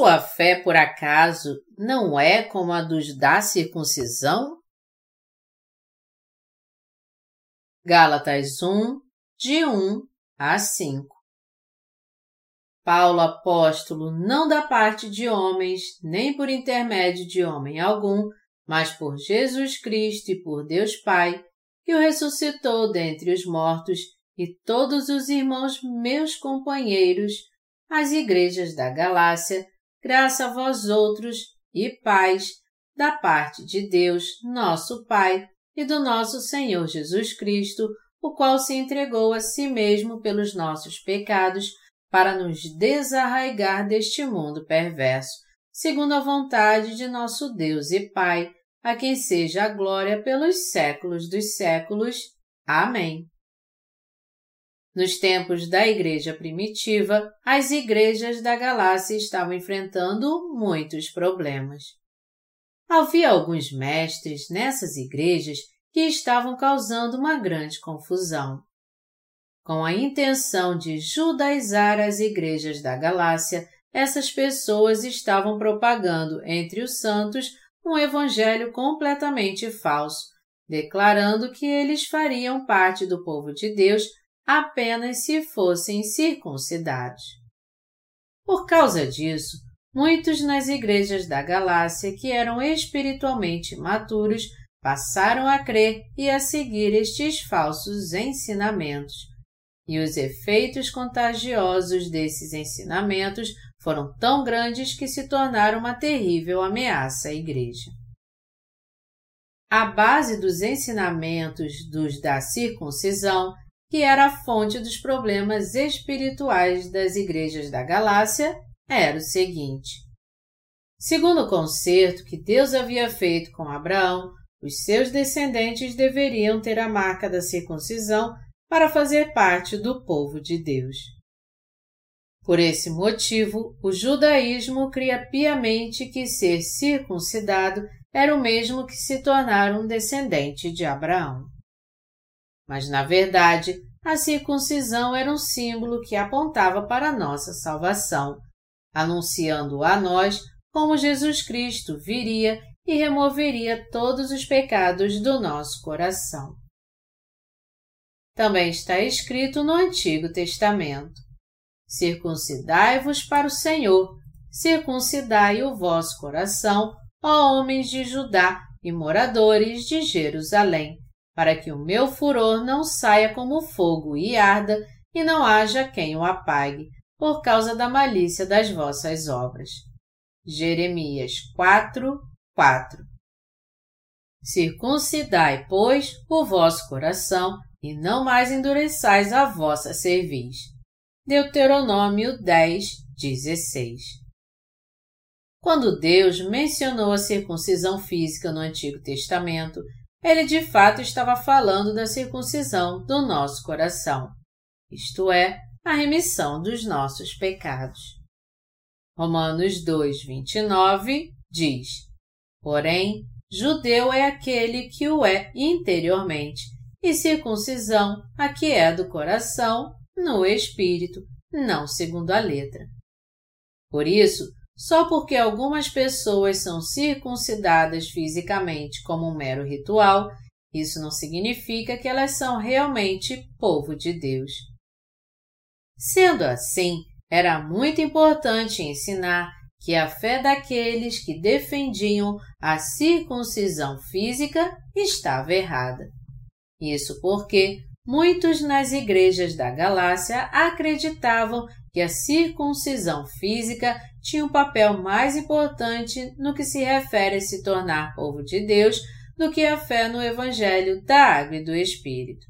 Sua fé, por acaso, não é como a dos da circuncisão? Gálatas 1, de 1 a 5 Paulo apóstolo, não da parte de homens, nem por intermédio de homem algum, mas por Jesus Cristo e por Deus Pai, que o ressuscitou dentre os mortos, e todos os irmãos meus companheiros, as igrejas da Galácia, graça a vós outros e paz da parte de Deus, nosso Pai, e do nosso Senhor Jesus Cristo, o qual se entregou a si mesmo pelos nossos pecados para nos desarraigar deste mundo perverso, segundo a vontade de nosso Deus e Pai, a quem seja a glória pelos séculos dos séculos. Amém. Nos tempos da Igreja primitiva, as igrejas da Galácia estavam enfrentando muitos problemas. Havia alguns mestres nessas igrejas que estavam causando uma grande confusão. Com a intenção de judaizar as igrejas da Galácia, essas pessoas estavam propagando entre os santos um evangelho completamente falso, declarando que eles fariam parte do povo de Deus apenas se fossem circuncidados. Por causa disso, muitos nas igrejas da Galácia que eram espiritualmente maturos passaram a crer e a seguir estes falsos ensinamentos. E os efeitos contagiosos desses ensinamentos foram tão grandes que se tornaram uma terrível ameaça à Igreja. A base dos ensinamentos dos da circuncisão que era a fonte dos problemas espirituais das igrejas da Galácia, era o seguinte. Segundo o concerto que Deus havia feito com Abraão, os seus descendentes deveriam ter a marca da circuncisão para fazer parte do povo de Deus. Por esse motivo, o judaísmo cria piamente que ser circuncidado era o mesmo que se tornar um descendente de Abraão. Mas, na verdade, a circuncisão era um símbolo que apontava para a nossa salvação, anunciando a nós como Jesus Cristo viria e removeria todos os pecados do nosso coração. Também está escrito no Antigo Testamento: Circuncidai-vos para o Senhor, circuncidai o vosso coração, ó homens de Judá e moradores de Jerusalém para que o meu furor não saia como fogo e arda, e não haja quem o apague, por causa da malícia das vossas obras. Jeremias 4, 4 Circuncidai, pois, o vosso coração, e não mais endureçais a vossa cerviz. Deuteronômio 10, 16 Quando Deus mencionou a circuncisão física no Antigo Testamento, ele de fato estava falando da circuncisão do nosso coração, isto é, a remissão dos nossos pecados. Romanos 2, 29 diz: Porém, judeu é aquele que o é interiormente, e circuncisão a que é do coração, no espírito, não segundo a letra. Por isso, só porque algumas pessoas são circuncidadas fisicamente como um mero ritual, isso não significa que elas são realmente povo de Deus. Sendo assim, era muito importante ensinar que a fé daqueles que defendiam a circuncisão física estava errada. Isso porque muitos nas igrejas da Galácia acreditavam que a circuncisão física tinha um papel mais importante no que se refere a se tornar povo de Deus do que a fé no Evangelho da Água e do Espírito.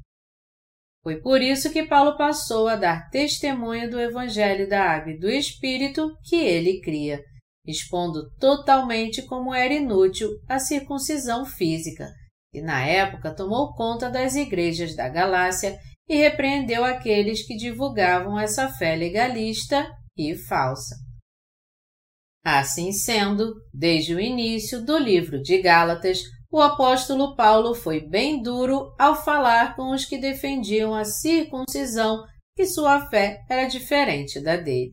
Foi por isso que Paulo passou a dar testemunho do Evangelho da Água e do Espírito que ele cria, expondo totalmente como era inútil a circuncisão física, e na época tomou conta das igrejas da Galácia e repreendeu aqueles que divulgavam essa fé legalista e falsa. Assim sendo, desde o início do livro de Gálatas, o apóstolo Paulo foi bem duro ao falar com os que defendiam a circuncisão que sua fé era diferente da dele.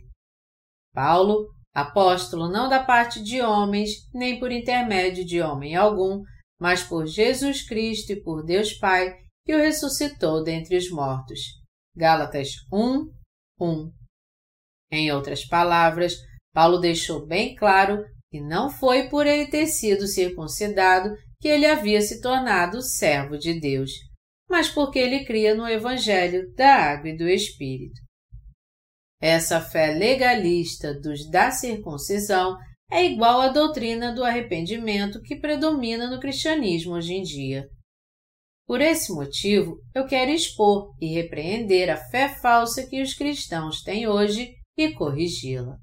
Paulo apóstolo não da parte de homens, nem por intermédio de homem algum, mas por Jesus Cristo e por Deus Pai, que o ressuscitou dentre os mortos. Gálatas 1, 1. Em outras palavras, Paulo deixou bem claro que não foi por ele ter sido circuncidado que ele havia se tornado servo de Deus, mas porque ele cria no Evangelho da Água e do Espírito. Essa fé legalista dos da circuncisão é igual à doutrina do arrependimento que predomina no cristianismo hoje em dia. Por esse motivo, eu quero expor e repreender a fé falsa que os cristãos têm hoje e corrigi-la.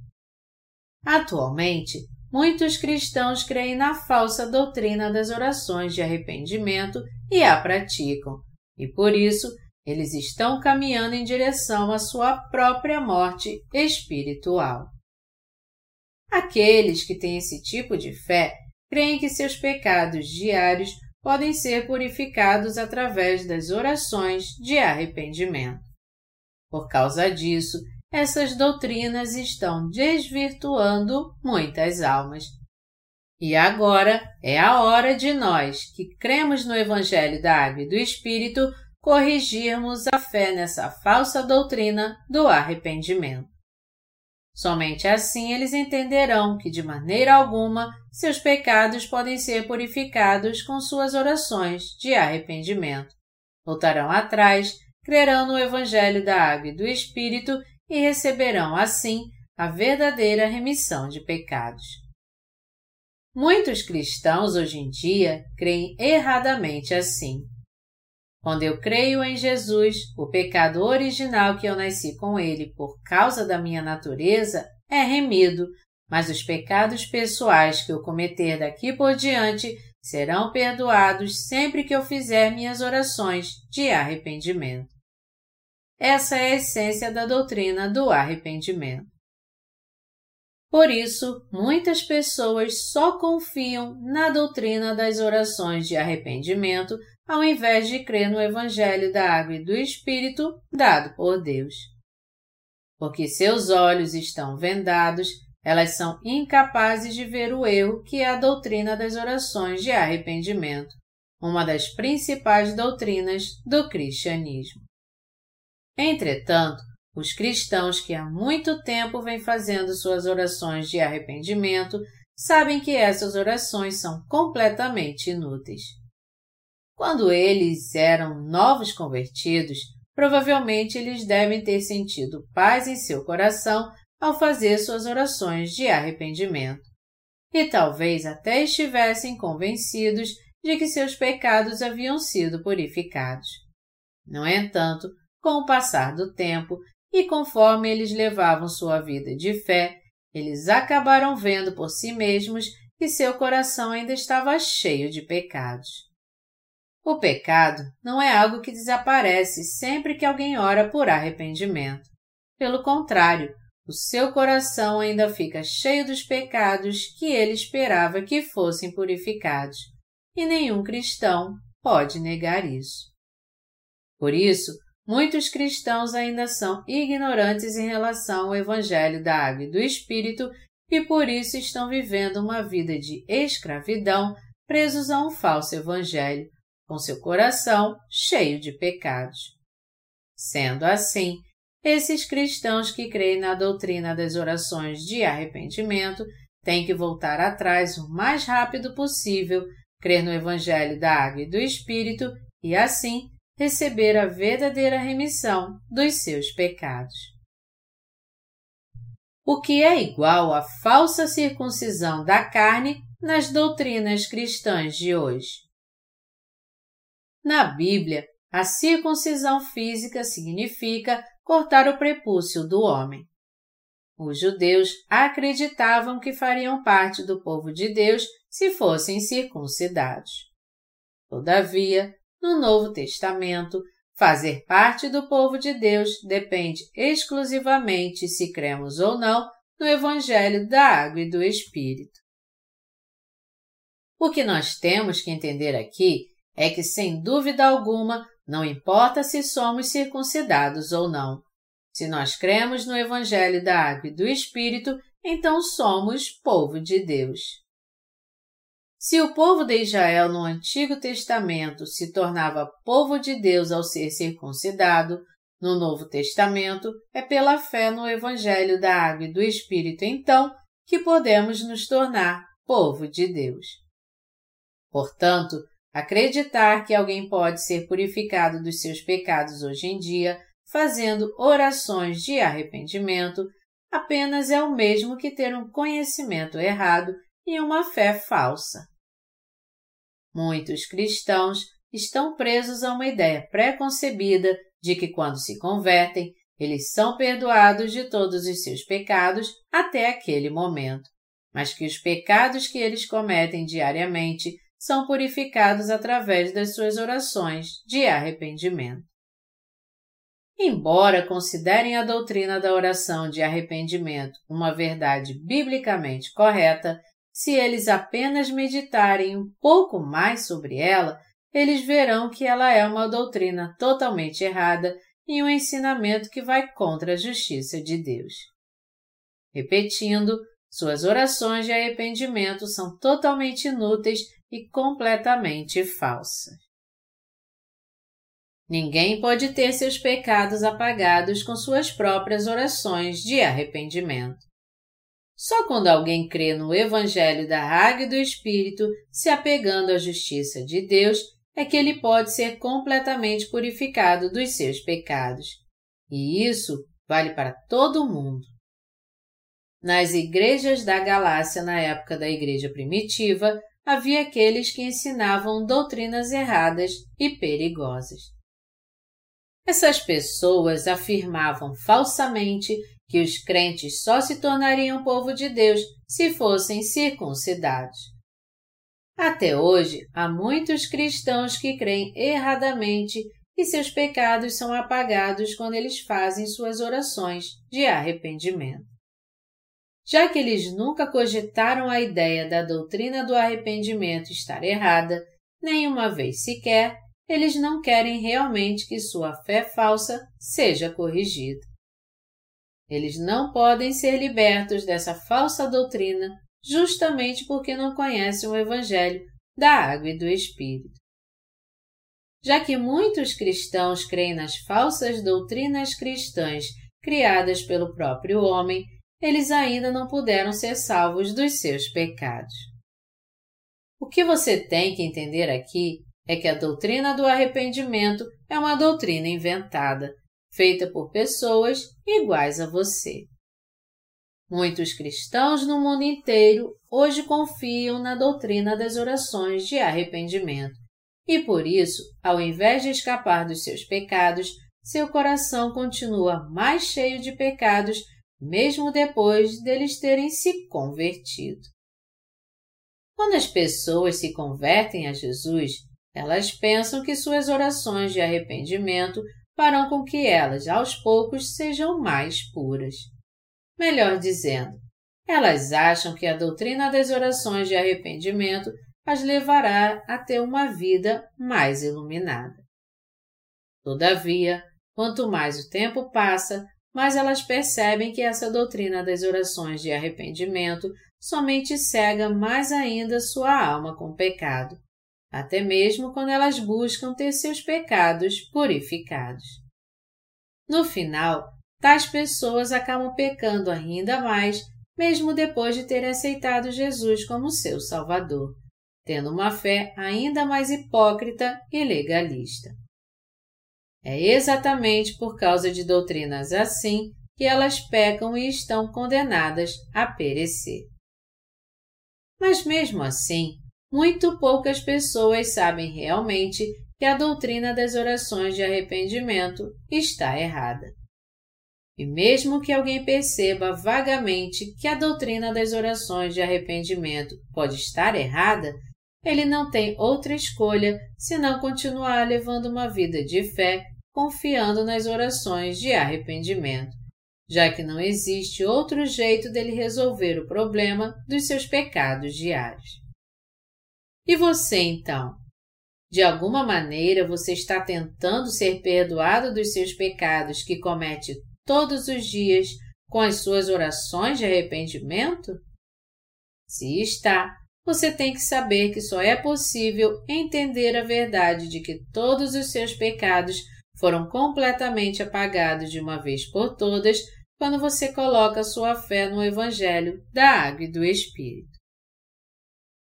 Atualmente, muitos cristãos creem na falsa doutrina das orações de arrependimento e a praticam, e por isso eles estão caminhando em direção à sua própria morte espiritual. Aqueles que têm esse tipo de fé creem que seus pecados diários podem ser purificados através das orações de arrependimento. Por causa disso, essas doutrinas estão desvirtuando muitas almas. E agora é a hora de nós, que cremos no Evangelho da Água e do Espírito, corrigirmos a fé nessa falsa doutrina do arrependimento. Somente assim eles entenderão que de maneira alguma seus pecados podem ser purificados com suas orações de arrependimento. Voltarão atrás, crerão no Evangelho da Água e do Espírito e receberão assim a verdadeira remissão de pecados. Muitos cristãos hoje em dia creem erradamente assim. Quando eu creio em Jesus, o pecado original que eu nasci com ele por causa da minha natureza é remido, mas os pecados pessoais que eu cometer daqui por diante serão perdoados sempre que eu fizer minhas orações de arrependimento. Essa é a essência da doutrina do arrependimento. Por isso, muitas pessoas só confiam na doutrina das orações de arrependimento ao invés de crer no Evangelho da Água e do Espírito dado por Deus. Porque seus olhos estão vendados, elas são incapazes de ver o erro que é a doutrina das orações de arrependimento, uma das principais doutrinas do cristianismo. Entretanto, os cristãos que há muito tempo vêm fazendo suas orações de arrependimento sabem que essas orações são completamente inúteis. Quando eles eram novos convertidos, provavelmente eles devem ter sentido paz em seu coração ao fazer suas orações de arrependimento. E talvez até estivessem convencidos de que seus pecados haviam sido purificados. No entanto, com o passar do tempo e conforme eles levavam sua vida de fé, eles acabaram vendo por si mesmos que seu coração ainda estava cheio de pecados. O pecado não é algo que desaparece sempre que alguém ora por arrependimento. Pelo contrário, o seu coração ainda fica cheio dos pecados que ele esperava que fossem purificados, e nenhum cristão pode negar isso. Por isso, muitos cristãos ainda são ignorantes em relação ao Evangelho da Água e do Espírito e por isso estão vivendo uma vida de escravidão presos a um falso Evangelho, com seu coração cheio de pecados. Sendo assim, esses cristãos que creem na doutrina das orações de arrependimento têm que voltar atrás o mais rápido possível, crer no Evangelho da Água e do Espírito e, assim, receber a verdadeira remissão dos seus pecados. O que é igual à falsa circuncisão da carne nas doutrinas cristãs de hoje? Na Bíblia, a circuncisão física significa cortar o prepúcio do homem. Os judeus acreditavam que fariam parte do povo de Deus se fossem circuncidados. Todavia, no Novo Testamento, fazer parte do povo de Deus depende exclusivamente se cremos ou não no Evangelho da Água e do Espírito. O que nós temos que entender aqui é que, sem dúvida alguma, não importa se somos circuncidados ou não. Se nós cremos no Evangelho da Água e do Espírito, então somos povo de Deus. Se o povo de Israel no Antigo Testamento se tornava povo de Deus ao ser circuncidado, no Novo Testamento é pela fé no Evangelho da Água e do Espírito, então, que podemos nos tornar povo de Deus. Portanto, acreditar que alguém pode ser purificado dos seus pecados hoje em dia fazendo orações de arrependimento apenas é o mesmo que ter um conhecimento errado e uma fé falsa. Muitos cristãos estão presos a uma ideia pré-concebida de que quando se convertem, eles são perdoados de todos os seus pecados até aquele momento, mas que os pecados que eles cometem diariamente são purificados através das suas orações de arrependimento. Embora considerem a doutrina da oração de arrependimento uma verdade biblicamente correta, se eles apenas meditarem um pouco mais sobre ela, eles verão que ela é uma doutrina totalmente errada e um ensinamento que vai contra a justiça de Deus. Repetindo, suas orações de arrependimento são totalmente inúteis e completamente falsas. Ninguém pode ter seus pecados apagados com suas próprias orações de arrependimento. Só quando alguém crê no Evangelho da Água e do Espírito, se apegando à justiça de Deus, é que ele pode ser completamente purificado dos seus pecados. E isso vale para todo mundo. Nas igrejas da Galácia, na época da igreja primitiva, havia aqueles que ensinavam doutrinas erradas e perigosas. Essas pessoas afirmavam falsamente que os crentes só se tornariam povo de Deus se fossem circuncidados. Até hoje, há muitos cristãos que creem erradamente e seus pecados são apagados quando eles fazem suas orações de arrependimento. Já que eles nunca cogitaram a ideia da doutrina do arrependimento estar errada, nenhuma vez sequer, eles não querem realmente que sua fé falsa seja corrigida. Eles não podem ser libertos dessa falsa doutrina justamente porque não conhecem o Evangelho da água e do Espírito. Já que muitos cristãos creem nas falsas doutrinas cristãs criadas pelo próprio homem, eles ainda não puderam ser salvos dos seus pecados. O que você tem que entender aqui é que a doutrina do arrependimento é uma doutrina inventada, feita por pessoas iguais a você. Muitos cristãos no mundo inteiro hoje confiam na doutrina das orações de arrependimento e por isso, ao invés de escapar dos seus pecados, seu coração continua mais cheio de pecados mesmo depois deles terem se convertido. Quando as pessoas se convertem a Jesus, elas pensam que suas orações de arrependimento farão com que elas, aos poucos, sejam mais puras. Melhor dizendo, elas acham que a doutrina das orações de arrependimento as levará a ter uma vida mais iluminada. Todavia, quanto mais o tempo passa, mais elas percebem que essa doutrina das orações de arrependimento somente cega mais ainda sua alma com pecado até mesmo quando elas buscam ter seus pecados purificados. No final, tais pessoas acabam pecando ainda mais, mesmo depois de terem aceitado Jesus como seu Salvador, tendo uma fé ainda mais hipócrita e legalista. É exatamente por causa de doutrinas assim que elas pecam e estão condenadas a perecer. Mas mesmo assim, muito poucas pessoas sabem realmente que a doutrina das orações de arrependimento está errada. E mesmo que alguém perceba vagamente que a doutrina das orações de arrependimento pode estar errada, ele não tem outra escolha senão continuar levando uma vida de fé, confiando nas orações de arrependimento, já que não existe outro jeito dele resolver o problema dos seus pecados diários. E você então? De alguma maneira você está tentando ser perdoado dos seus pecados que comete todos os dias com as suas orações de arrependimento? Se está, você tem que saber que só é possível entender a verdade de que todos os seus pecados foram completamente apagados de uma vez por todas quando você coloca sua fé no Evangelho da Água e do Espírito.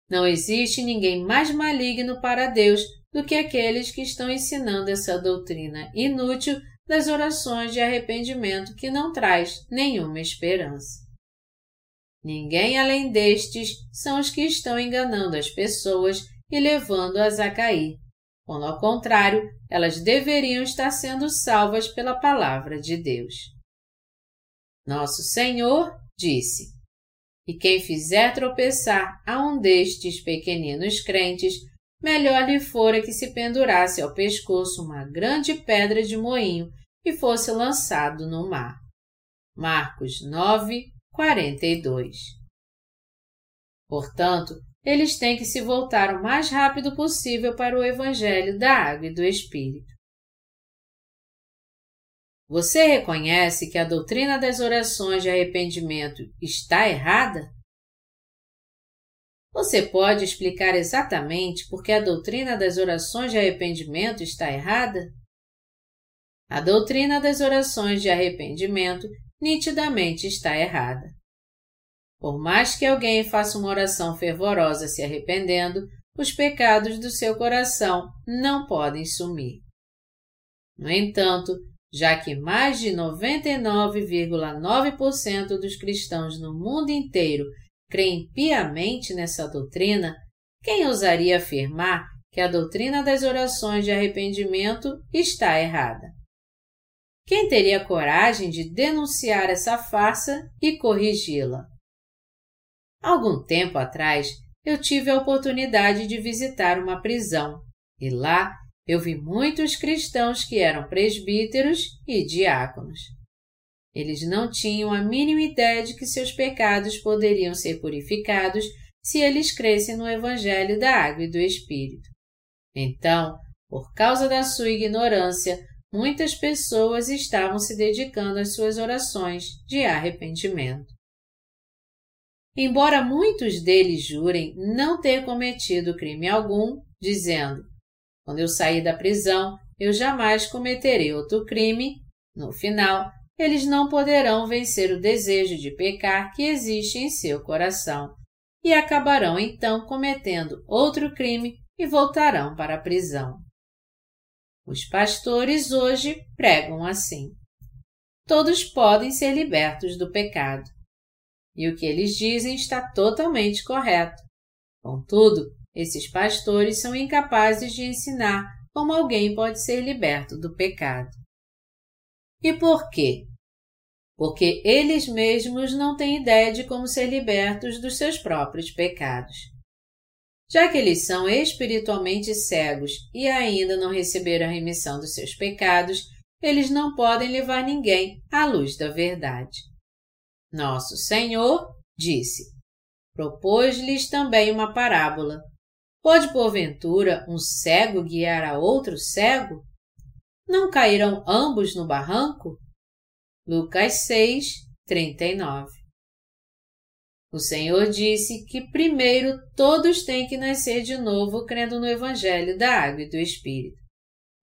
Não existe ninguém mais maligno para Deus do que aqueles que estão ensinando essa doutrina inútil das orações de arrependimento que não traz nenhuma esperança. Ninguém além destes são os que estão enganando as pessoas e levando-as a cair, quando ao contrário, elas deveriam estar sendo salvas pela palavra de Deus. Nosso Senhor disse: E quem fizer tropeçar a um destes pequeninos crentes, melhor lhe fora que se pendurasse ao pescoço uma grande pedra de moinho e fosse lançado no mar. Marcos 9, 42. Portanto, eles têm que se voltar o mais rápido possível para o Evangelho da Água e do Espírito. Você reconhece que a doutrina das orações de arrependimento está errada? Você pode explicar exatamente por que a doutrina das orações de arrependimento está errada? A doutrina das orações de arrependimento nitidamente está errada. Por mais que alguém faça uma oração fervorosa se arrependendo, os pecados do seu coração não podem sumir. No entanto, já que mais de 99,9% dos cristãos no mundo inteiro creem piamente nessa doutrina, quem ousaria afirmar que a doutrina das orações de arrependimento está errada? Quem teria coragem de denunciar essa farsa e corrigi-la? Algum tempo atrás, eu tive a oportunidade de visitar uma prisão e lá eu vi muitos cristãos que eram presbíteros e diáconos. Eles não tinham a mínima ideia de que seus pecados poderiam ser purificados se eles crescem no Evangelho da Água e do Espírito. Então, por causa da sua ignorância, muitas pessoas estavam se dedicando às suas orações de arrependimento. Embora muitos deles jurem não ter cometido crime algum, dizendo: Quando eu sair da prisão, eu jamais cometerei outro crime, no final, eles não poderão vencer o desejo de pecar que existe em seu coração e acabarão então cometendo outro crime e voltarão para a prisão. Os pastores hoje pregam assim. Todos podem ser libertos do pecado. E o que eles dizem está totalmente correto. Contudo, esses pastores são incapazes de ensinar como alguém pode ser liberto do pecado. E por quê? Porque eles mesmos não têm ideia de como ser libertos dos seus próprios pecados. Já que eles são espiritualmente cegos e ainda não receberam a remissão dos seus pecados, eles não podem levar ninguém à luz da verdade. Nosso Senhor disse: Propôs-lhes também uma parábola. Pode, porventura, um cego guiar a outro cego? Não cairão ambos no barranco? Lucas 6, 39 o Senhor disse que primeiro todos têm que nascer de novo crendo no Evangelho da Água e do Espírito.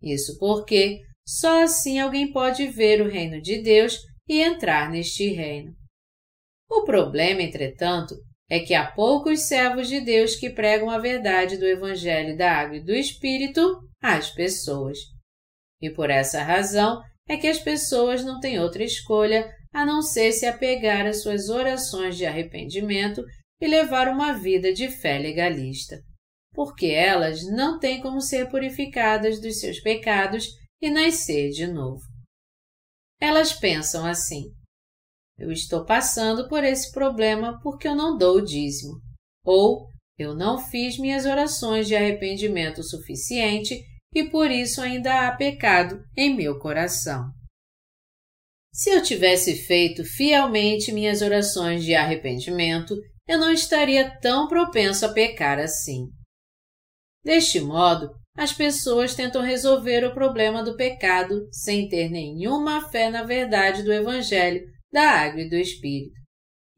Isso porque só assim alguém pode ver o reino de Deus e entrar neste reino. O problema, entretanto, é que há poucos servos de Deus que pregam a verdade do Evangelho da Água e do Espírito às pessoas. E por essa razão é que as pessoas não têm outra escolha a não ser se apegar às suas orações de arrependimento e levar uma vida de fé legalista, porque elas não têm como ser purificadas dos seus pecados e nascer de novo. Elas pensam assim: eu estou passando por esse problema porque eu não dou o dízimo, ou eu não fiz minhas orações de arrependimento suficiente e por isso ainda há pecado em meu coração. Se eu tivesse feito fielmente minhas orações de arrependimento, eu não estaria tão propenso a pecar assim. Deste modo, as pessoas tentam resolver o problema do pecado sem ter nenhuma fé na verdade do Evangelho, da água e do Espírito.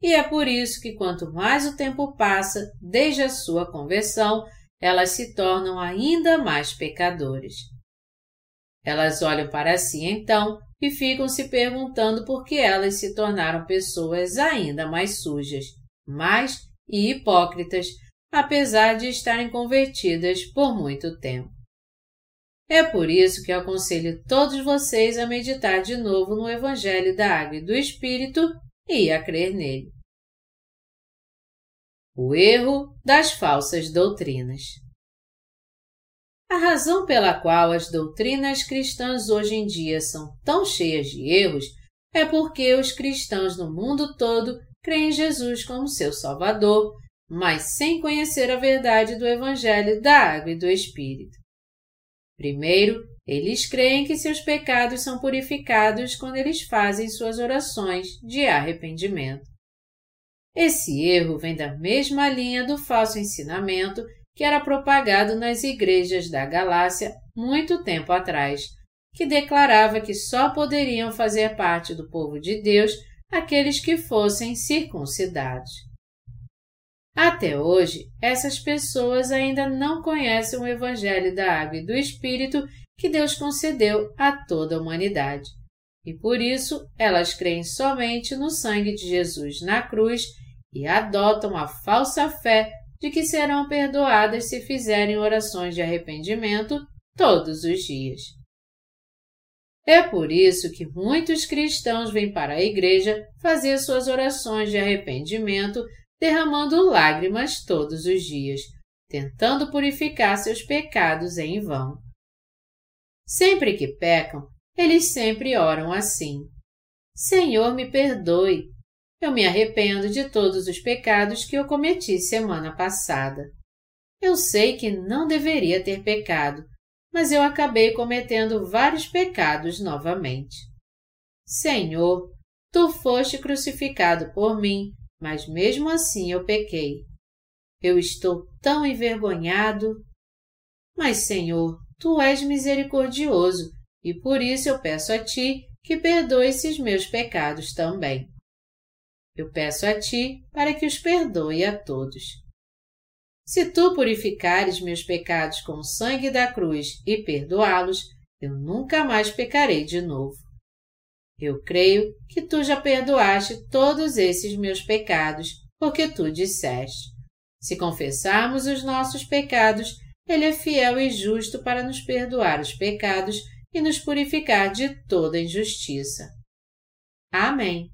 E é por isso que quanto mais o tempo passa, desde a sua conversão, elas se tornam ainda mais pecadores. Elas olham para si então e ficam se perguntando por que elas se tornaram pessoas ainda mais sujas, más e hipócritas, apesar de estarem convertidas por muito tempo. É por isso que aconselho todos vocês a meditar de novo no Evangelho da Água e do Espírito e a crer nele. O erro das falsas doutrinas. A razão pela qual as doutrinas cristãs hoje em dia são tão cheias de erros é porque os cristãos no mundo todo creem em Jesus como seu Salvador, mas sem conhecer a verdade do Evangelho da Água e do Espírito. Primeiro, eles creem que seus pecados são purificados quando eles fazem suas orações de arrependimento. Esse erro vem da mesma linha do falso ensinamento que era propagado nas igrejas da Galácia muito tempo atrás, que declarava que só poderiam fazer parte do povo de Deus aqueles que fossem circuncidados. Até hoje, essas pessoas ainda não conhecem o Evangelho da Água e do Espírito que Deus concedeu a toda a humanidade. E por isso elas creem somente no sangue de Jesus na cruz e adotam a falsa fé de que serão perdoadas se fizerem orações de arrependimento todos os dias. É por isso que muitos cristãos vêm para a igreja fazer suas orações de arrependimento, derramando lágrimas todos os dias, tentando purificar seus pecados em vão. Sempre que pecam, eles sempre oram assim: Senhor, me perdoe, eu me arrependo de todos os pecados que eu cometi semana passada. Eu sei que não deveria ter pecado, mas eu acabei cometendo vários pecados novamente. Senhor, tu foste crucificado por mim, mas mesmo assim eu pequei. Eu estou tão envergonhado. Mas, Senhor, tu és misericordioso e por isso eu peço a ti que perdoe esses meus pecados também. Eu peço a ti para que os perdoe a todos. Se tu purificares meus pecados com o sangue da cruz e perdoá-los, eu nunca mais pecarei de novo. Eu creio que tu já perdoaste todos esses meus pecados, porque tu disseste: Se confessarmos os nossos pecados, Ele é fiel e justo para nos perdoar os pecados e nos purificar de toda injustiça. Amém.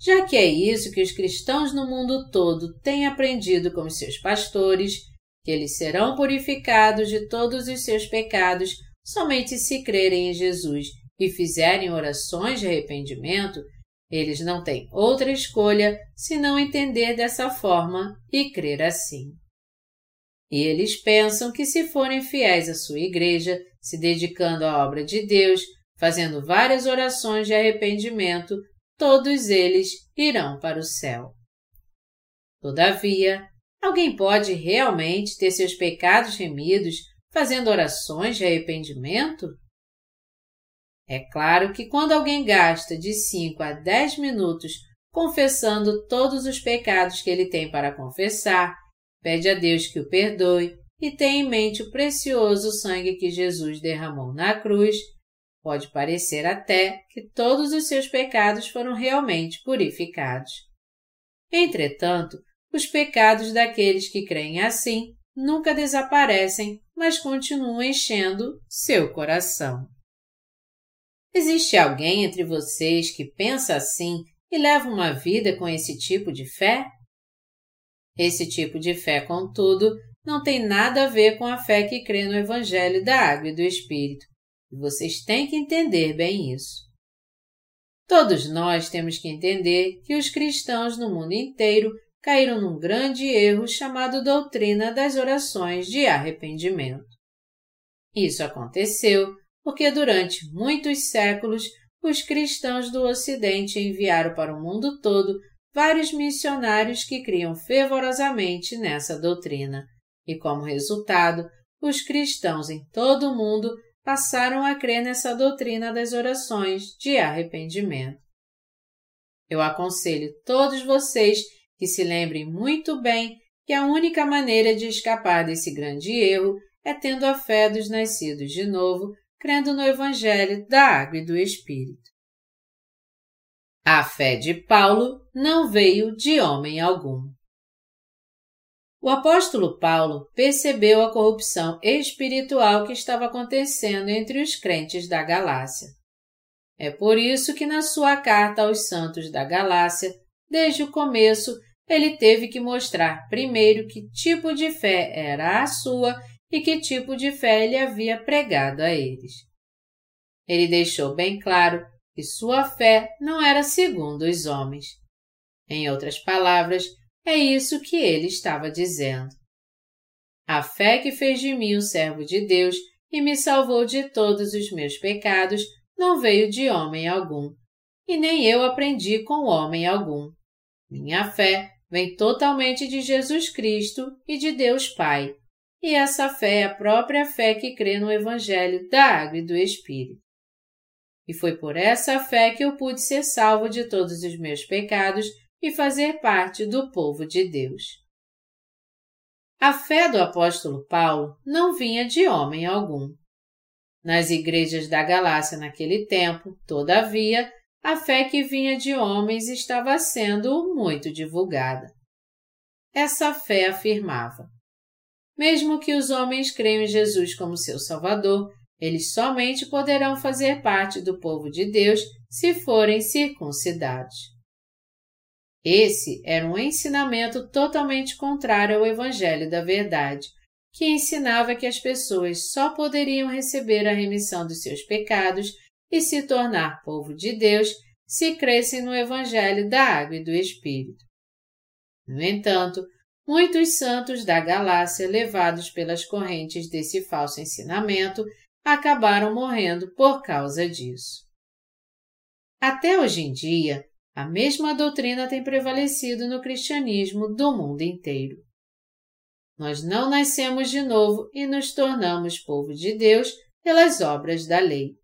Já que é isso que os cristãos no mundo todo têm aprendido com seus pastores, que eles serão purificados de todos os seus pecados somente se crerem em Jesus e fizerem orações de arrependimento, eles não têm outra escolha senão entender dessa forma e crer assim. E eles pensam que se forem fiéis à sua igreja, se dedicando à obra de Deus, fazendo várias orações de arrependimento, todos eles irão para o céu. Todavia, alguém pode realmente ter seus pecados remidos fazendo orações de arrependimento? É claro que quando alguém gasta de 5 a 10 minutos confessando todos os pecados que ele tem para confessar, pede a Deus que o perdoe e tem em mente o precioso sangue que Jesus derramou na cruz, Pode parecer até que todos os seus pecados foram realmente purificados. Entretanto, os pecados daqueles que creem assim nunca desaparecem, mas continuam enchendo seu coração. Existe alguém entre vocês que pensa assim e leva uma vida com esse tipo de fé? Esse tipo de fé, contudo, não tem nada a ver com a fé que crê no Evangelho da Água e do Espírito, e vocês têm que entender bem isso. Todos nós temos que entender que os cristãos no mundo inteiro caíram num grande erro chamado doutrina das orações de arrependimento. Isso aconteceu porque durante muitos séculos os cristãos do Ocidente enviaram para o mundo todo vários missionários que criam fervorosamente nessa doutrina, e, como resultado, os cristãos em todo o mundo passaram a crer nessa doutrina das orações de arrependimento. Eu aconselho todos vocês que se lembrem muito bem que a única maneira de escapar desse grande erro é tendo a fé dos nascidos de novo, crendo no Evangelho da Água e do Espírito. A fé de Paulo não veio de homem algum. O apóstolo Paulo percebeu a corrupção espiritual que estava acontecendo entre os crentes da Galácia. É por isso que na sua carta aos santos da Galácia, desde o começo, ele teve que mostrar primeiro que tipo de fé era a sua e que tipo de fé ele havia pregado a eles. Ele deixou bem claro que sua fé não era segundo os homens. Em outras palavras, é isso que ele estava dizendo. A fé que fez de mim um servo de Deus e me salvou de todos os meus pecados não veio de homem algum, e nem eu aprendi com homem algum. Minha fé vem totalmente de Jesus Cristo e de Deus Pai, e essa fé é a própria fé que crê no Evangelho da Água e do Espírito. E foi por essa fé que eu pude ser salvo de todos os meus pecados e fazer parte do povo de Deus. A fé do apóstolo Paulo não vinha de homem algum. Nas igrejas da Galácia naquele tempo, todavia, a fé que vinha de homens estava sendo muito divulgada. Essa fé afirmava: mesmo que os homens creiam em Jesus como seu Salvador, eles somente poderão fazer parte do povo de Deus se forem circuncidados. Esse era um ensinamento totalmente contrário ao Evangelho da Verdade, que ensinava que as pessoas só poderiam receber a remissão dos seus pecados e se tornar povo de Deus se crescem no Evangelho da Água e do Espírito. No entanto, muitos santos da Galácia, levados pelas correntes desse falso ensinamento, acabaram morrendo por causa disso. Até hoje em dia, a mesma doutrina tem prevalecido no cristianismo do mundo inteiro. Nós não nascemos de novo e nos tornamos povo de Deus pelas obras da lei.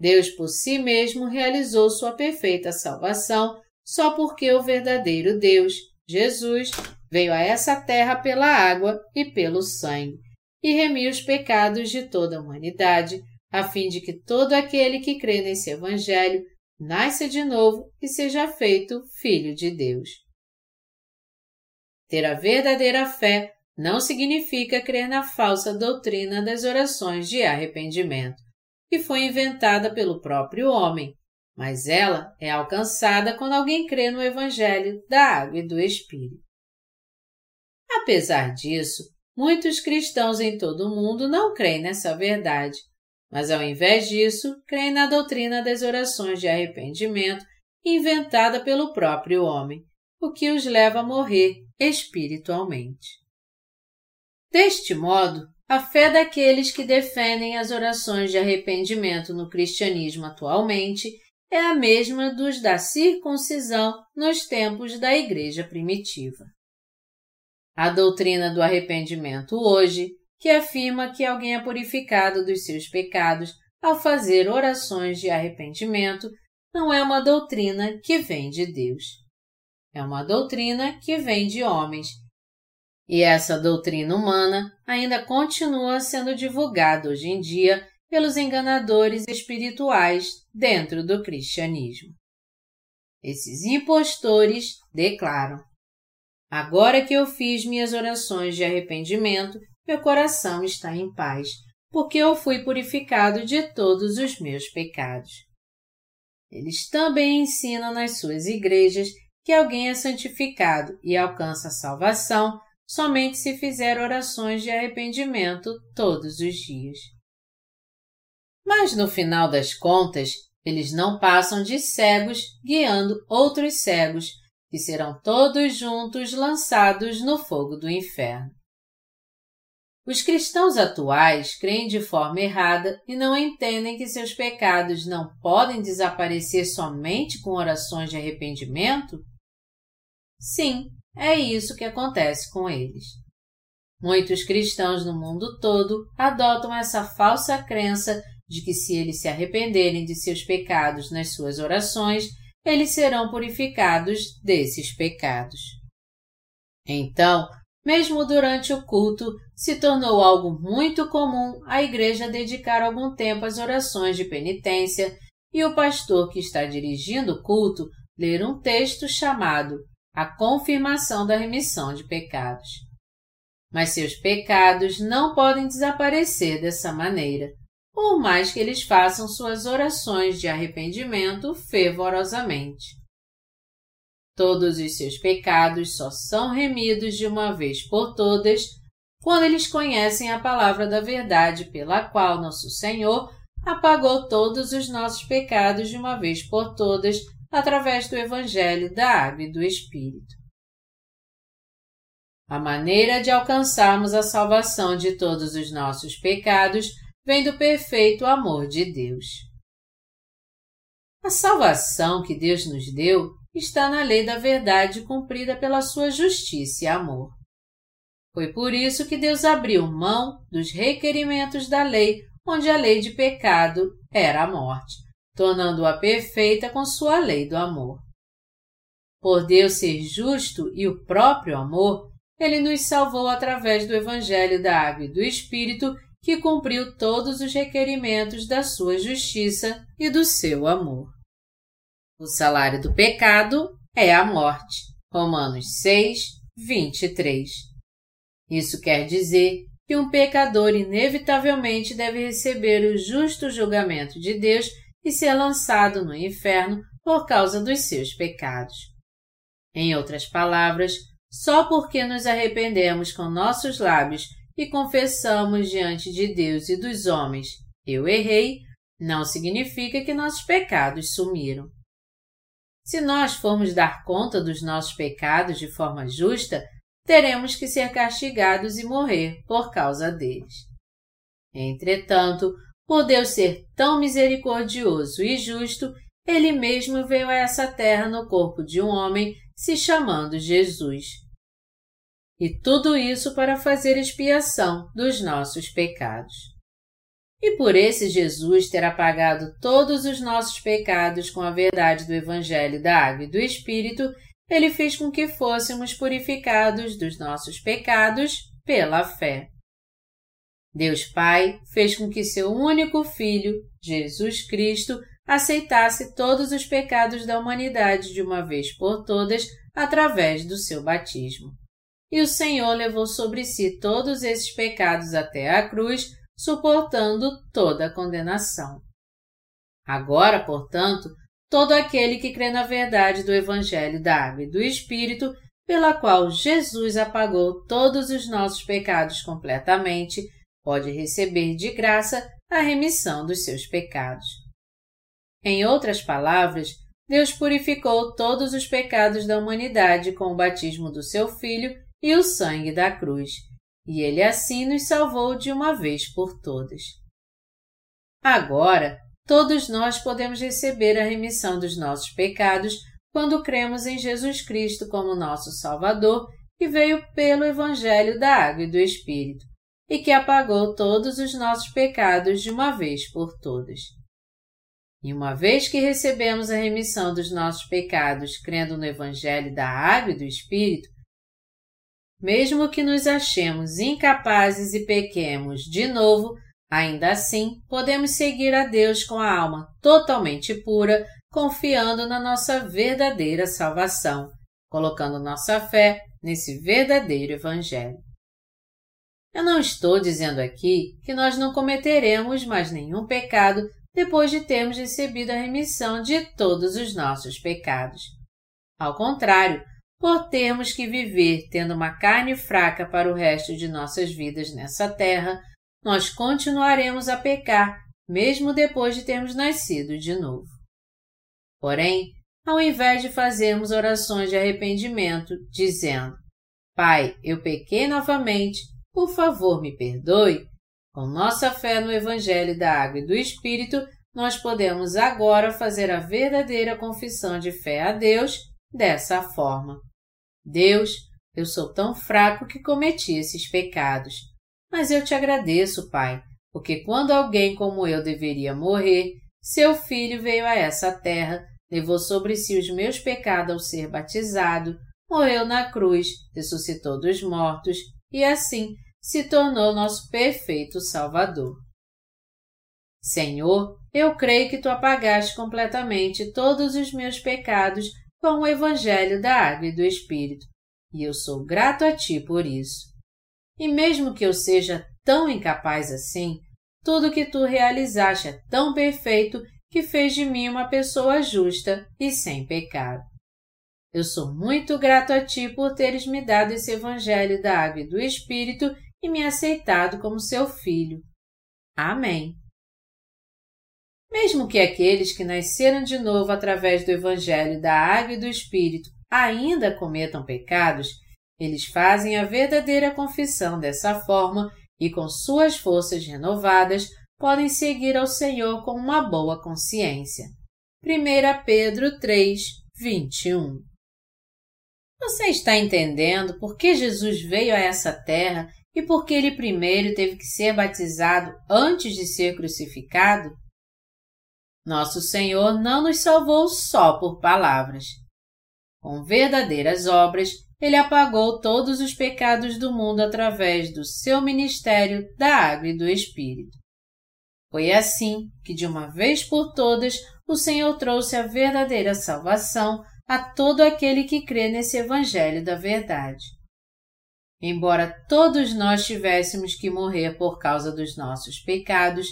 Deus por si mesmo realizou sua perfeita salvação só porque o verdadeiro Deus, Jesus, veio a essa terra pela água e pelo sangue e remiu os pecados de toda a humanidade, a fim de que todo aquele que crê nesse Evangelho nasça de novo e seja feito filho de Deus. Ter a verdadeira fé não significa crer na falsa doutrina das orações de arrependimento, que foi inventada pelo próprio homem, mas ela é alcançada quando alguém crê no Evangelho da Água e do Espírito. Apesar disso, muitos cristãos em todo o mundo não creem nessa verdade mas ao invés disso, creem na doutrina das orações de arrependimento inventada pelo próprio homem, o que os leva a morrer espiritualmente. Deste modo, a fé daqueles que defendem as orações de arrependimento no cristianismo atualmente é a mesma dos da circuncisão nos tempos da Igreja primitiva. A doutrina do arrependimento hoje que afirma que alguém é purificado dos seus pecados ao fazer orações de arrependimento, não é uma doutrina que vem de Deus. É uma doutrina que vem de homens. E essa doutrina humana ainda continua sendo divulgada hoje em dia pelos enganadores espirituais dentro do cristianismo. Esses impostores declaram: Agora que eu fiz minhas orações de arrependimento, meu coração está em paz, porque eu fui purificado de todos os meus pecados. Eles também ensinam nas suas igrejas que alguém é santificado e alcança a salvação somente se fizer orações de arrependimento todos os dias. Mas no final das contas, eles não passam de cegos guiando outros cegos, que serão todos juntos lançados no fogo do inferno. Os cristãos atuais creem de forma errada e não entendem que seus pecados não podem desaparecer somente com orações de arrependimento? Sim, é isso que acontece com eles. Muitos cristãos no mundo todo adotam essa falsa crença de que se eles se arrependerem de seus pecados nas suas orações, eles serão purificados desses pecados. Então, mesmo durante o culto, se tornou algo muito comum a igreja dedicar algum tempo às orações de penitência e o pastor que está dirigindo o culto ler um texto chamado A Confirmação da Remissão de Pecados. Mas seus pecados não podem desaparecer dessa maneira por mais que eles façam suas orações de arrependimento fervorosamente. Todos os seus pecados só são remidos de uma vez por todas quando eles conhecem a palavra da verdade pela qual nosso Senhor apagou todos os nossos pecados de uma vez por todas através do Evangelho da Água e do Espírito. A maneira de alcançarmos a salvação de todos os nossos pecados vem do perfeito amor de Deus. A salvação que Deus nos deu está na lei da verdade cumprida pela sua justiça e amor. Foi por isso que Deus abriu mão dos requerimentos da lei, onde a lei de pecado era a morte, tornando-a perfeita com sua lei do amor. Por Deus ser justo e o próprio amor, ele nos salvou através do Evangelho da Água e do Espírito que cumpriu todos os requerimentos da sua justiça e do seu amor. O salário do pecado é a morte. Romanos 6, 23. Isso quer dizer que um pecador inevitavelmente deve receber o justo julgamento de Deus e ser lançado no inferno por causa dos seus pecados. Em outras palavras, só porque nos arrependemos com nossos lábios e confessamos diante de Deus e dos homens, eu errei, não significa que nossos pecados sumiram. Se nós formos dar conta dos nossos pecados de forma justa, teremos que ser castigados e morrer por causa deles. Entretanto, por Deus ser tão misericordioso e justo, ele mesmo veio a essa terra no corpo de um homem se chamando Jesus. E tudo isso para fazer expiação dos nossos pecados. E por esse Jesus ter apagado todos os nossos pecados com a verdade do Evangelho da Água e do Espírito, ele fez com que fôssemos purificados dos nossos pecados pela fé. Deus Pai fez com que seu único Filho, Jesus Cristo, aceitasse todos os pecados da humanidade de uma vez por todas através do seu batismo e o Senhor levou sobre si todos esses pecados até a cruz, suportando toda a condenação. Agora, portanto, todo aquele que crê na verdade do Evangelho da Água e do Espírito, pela qual Jesus apagou todos os nossos pecados completamente, pode receber de graça a remissão dos seus pecados. Em outras palavras, Deus purificou todos os pecados da humanidade com o batismo do seu Filho e o sangue da cruz, e ele assim nos salvou de uma vez por todas. Agora, todos nós podemos receber a remissão dos nossos pecados quando cremos em Jesus Cristo como nosso Salvador, que veio pelo Evangelho da Água e do Espírito, e que apagou todos os nossos pecados de uma vez por todas. E uma vez que recebemos a remissão dos nossos pecados crendo no Evangelho da Água e do Espírito, mesmo que nos achemos incapazes e pequemos de novo, ainda assim podemos seguir a Deus com a alma totalmente pura, confiando na nossa verdadeira salvação, colocando nossa fé nesse verdadeiro Evangelho. Eu não estou dizendo aqui que nós não cometeremos mais nenhum pecado depois de termos recebido a remissão de todos os nossos pecados. Ao contrário, por termos que viver tendo uma carne fraca para o resto de nossas vidas nessa terra, nós continuaremos a pecar, mesmo depois de termos nascido de novo. Porém, ao invés de fazermos orações de arrependimento, dizendo: Pai, eu pequei novamente, por favor me perdoe, com nossa fé no Evangelho da Água e do Espírito, nós podemos agora fazer a verdadeira confissão de fé a Deus dessa forma. Deus, Eu sou tão fraco que cometi esses pecados. Mas eu te agradeço, Pai, porque quando alguém como eu deveria morrer, seu filho veio a essa terra, levou sobre si os meus pecados ao ser batizado, morreu na cruz, ressuscitou dos mortos e assim se tornou nosso perfeito Salvador. Senhor, eu creio que tu apagaste completamente todos os meus pecados com o Evangelho da Água e do Espírito, e eu sou grato a ti por isso. E mesmo que eu seja tão incapaz assim, tudo que tu realizaste é tão perfeito que fez de mim uma pessoa justa e sem pecado. Eu sou muito grato a ti por teres me dado esse Evangelho da Água e do Espírito e me aceitado como seu filho. Amém. Mesmo que aqueles que nasceram de novo através do Evangelho da Água e do Espírito ainda cometam pecados, eles fazem a verdadeira confissão dessa forma e, com suas forças renovadas, podem seguir ao Senhor com uma boa consciência. 1 Pedro 3, 21 Você está entendendo por que Jesus veio a essa terra e por que ele primeiro teve que ser batizado antes de ser crucificado? Nosso Senhor não nos salvou só por palavras. Com verdadeiras obras, ele apagou todos os pecados do mundo através do seu ministério da água e do Espírito. Foi assim que, de uma vez por todas, o Senhor trouxe a verdadeira salvação a todo aquele que crê nesse Evangelho da Verdade. Embora todos nós tivéssemos que morrer por causa dos nossos pecados,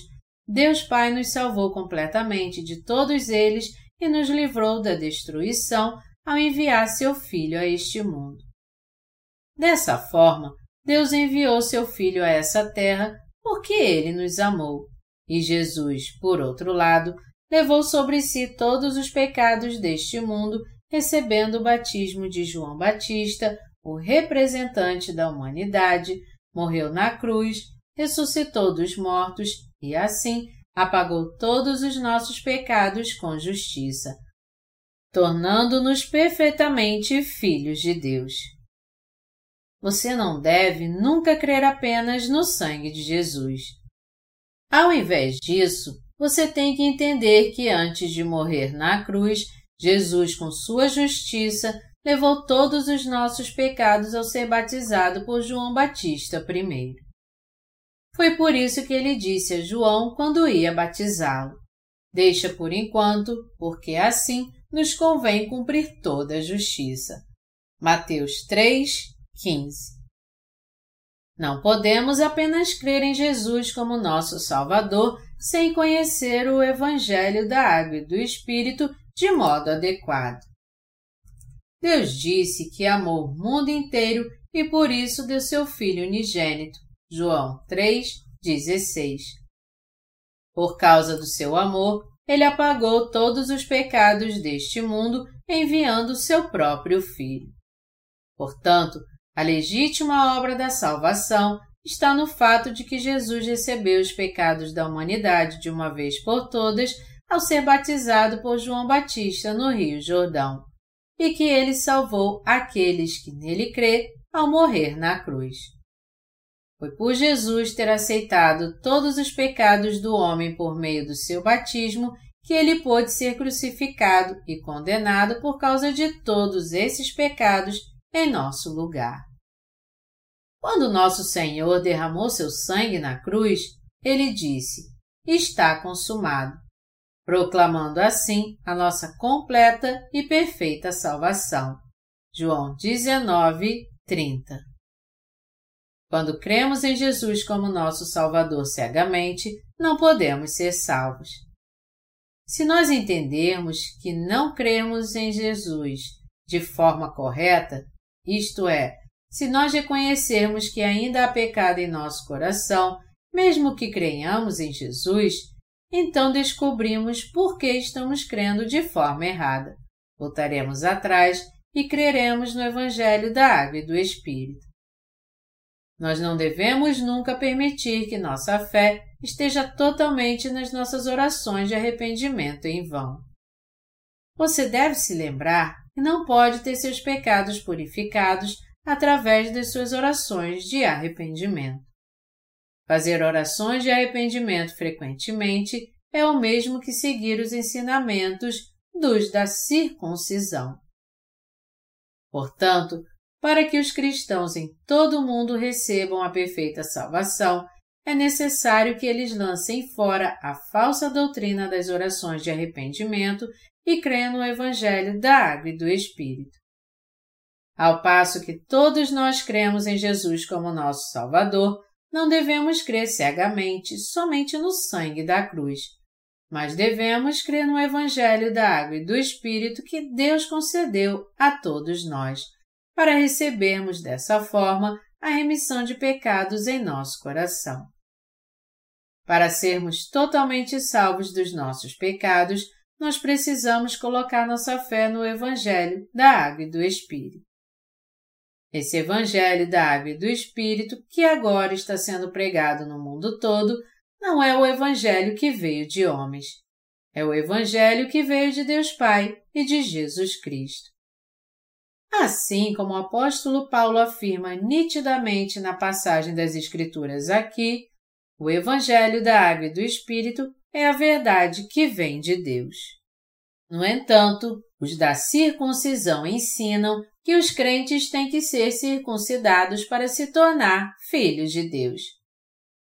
Deus Pai nos salvou completamente de todos eles e nos livrou da destruição ao enviar seu Filho a este mundo. Dessa forma, Deus enviou seu Filho a essa terra porque ele nos amou. E Jesus, por outro lado, levou sobre si todos os pecados deste mundo, recebendo o batismo de João Batista, o representante da humanidade, morreu na cruz, ressuscitou dos mortos e assim apagou todos os nossos pecados com justiça, tornando-nos perfeitamente filhos de Deus. Você não deve nunca crer apenas no sangue de Jesus. Ao invés disso, você tem que entender que antes de morrer na cruz, Jesus, com sua justiça, levou todos os nossos pecados ao ser batizado por João Batista primeiro. Foi por isso que ele disse a João quando ia batizá-lo: Deixa por enquanto, porque assim nos convém cumprir toda a justiça. Mateus 3, 15 Não podemos apenas crer em Jesus como nosso Salvador sem conhecer o Evangelho da Água e do Espírito de modo adequado. Deus disse que amou o mundo inteiro e por isso deu seu Filho unigênito João 3:16. Por causa do seu amor, ele apagou todos os pecados deste mundo enviando seu próprio Filho. Portanto, a legítima obra da salvação está no fato de que Jesus recebeu os pecados da humanidade de uma vez por todas ao ser batizado por João Batista no Rio Jordão, e que ele salvou aqueles que nele crê ao morrer na cruz. Foi por Jesus ter aceitado todos os pecados do homem por meio do seu batismo que ele pôde ser crucificado e condenado por causa de todos esses pecados em nosso lugar. Quando nosso Senhor derramou seu sangue na cruz, ele disse: Está consumado, proclamando assim a nossa completa e perfeita salvação. João 19, 30 quando cremos em Jesus como nosso Salvador cegamente, não podemos ser salvos. Se nós entendermos que não cremos em Jesus de forma correta, isto é, se nós reconhecermos que ainda há pecado em nosso coração, mesmo que creiamos em Jesus, então descobrimos por que estamos crendo de forma errada. Voltaremos atrás e creremos no Evangelho da Água e do Espírito. Nós não devemos nunca permitir que nossa fé esteja totalmente nas nossas orações de arrependimento em vão. Você deve se lembrar que não pode ter seus pecados purificados através das suas orações de arrependimento. Fazer orações de arrependimento frequentemente é o mesmo que seguir os ensinamentos dos da circuncisão. Portanto, para que os cristãos em todo o mundo recebam a perfeita salvação, é necessário que eles lancem fora a falsa doutrina das orações de arrependimento e creiam no Evangelho da Água e do Espírito. Ao passo que todos nós cremos em Jesus como nosso Salvador, não devemos crer cegamente somente no sangue da cruz, mas devemos crer no Evangelho da Água e do Espírito que Deus concedeu a todos nós, para recebermos dessa forma a remissão de pecados em nosso coração. Para sermos totalmente salvos dos nossos pecados, nós precisamos colocar nossa fé no Evangelho da Água e do Espírito. Esse Evangelho da Água e do Espírito, que agora está sendo pregado no mundo todo, não é o Evangelho que veio de homens. É o Evangelho que veio de Deus Pai e de Jesus Cristo. Assim como o apóstolo Paulo afirma nitidamente na passagem das Escrituras aqui, o Evangelho da Água e do Espírito é a verdade que vem de Deus. No entanto, os da circuncisão ensinam que os crentes têm que ser circuncidados para se tornar filhos de Deus.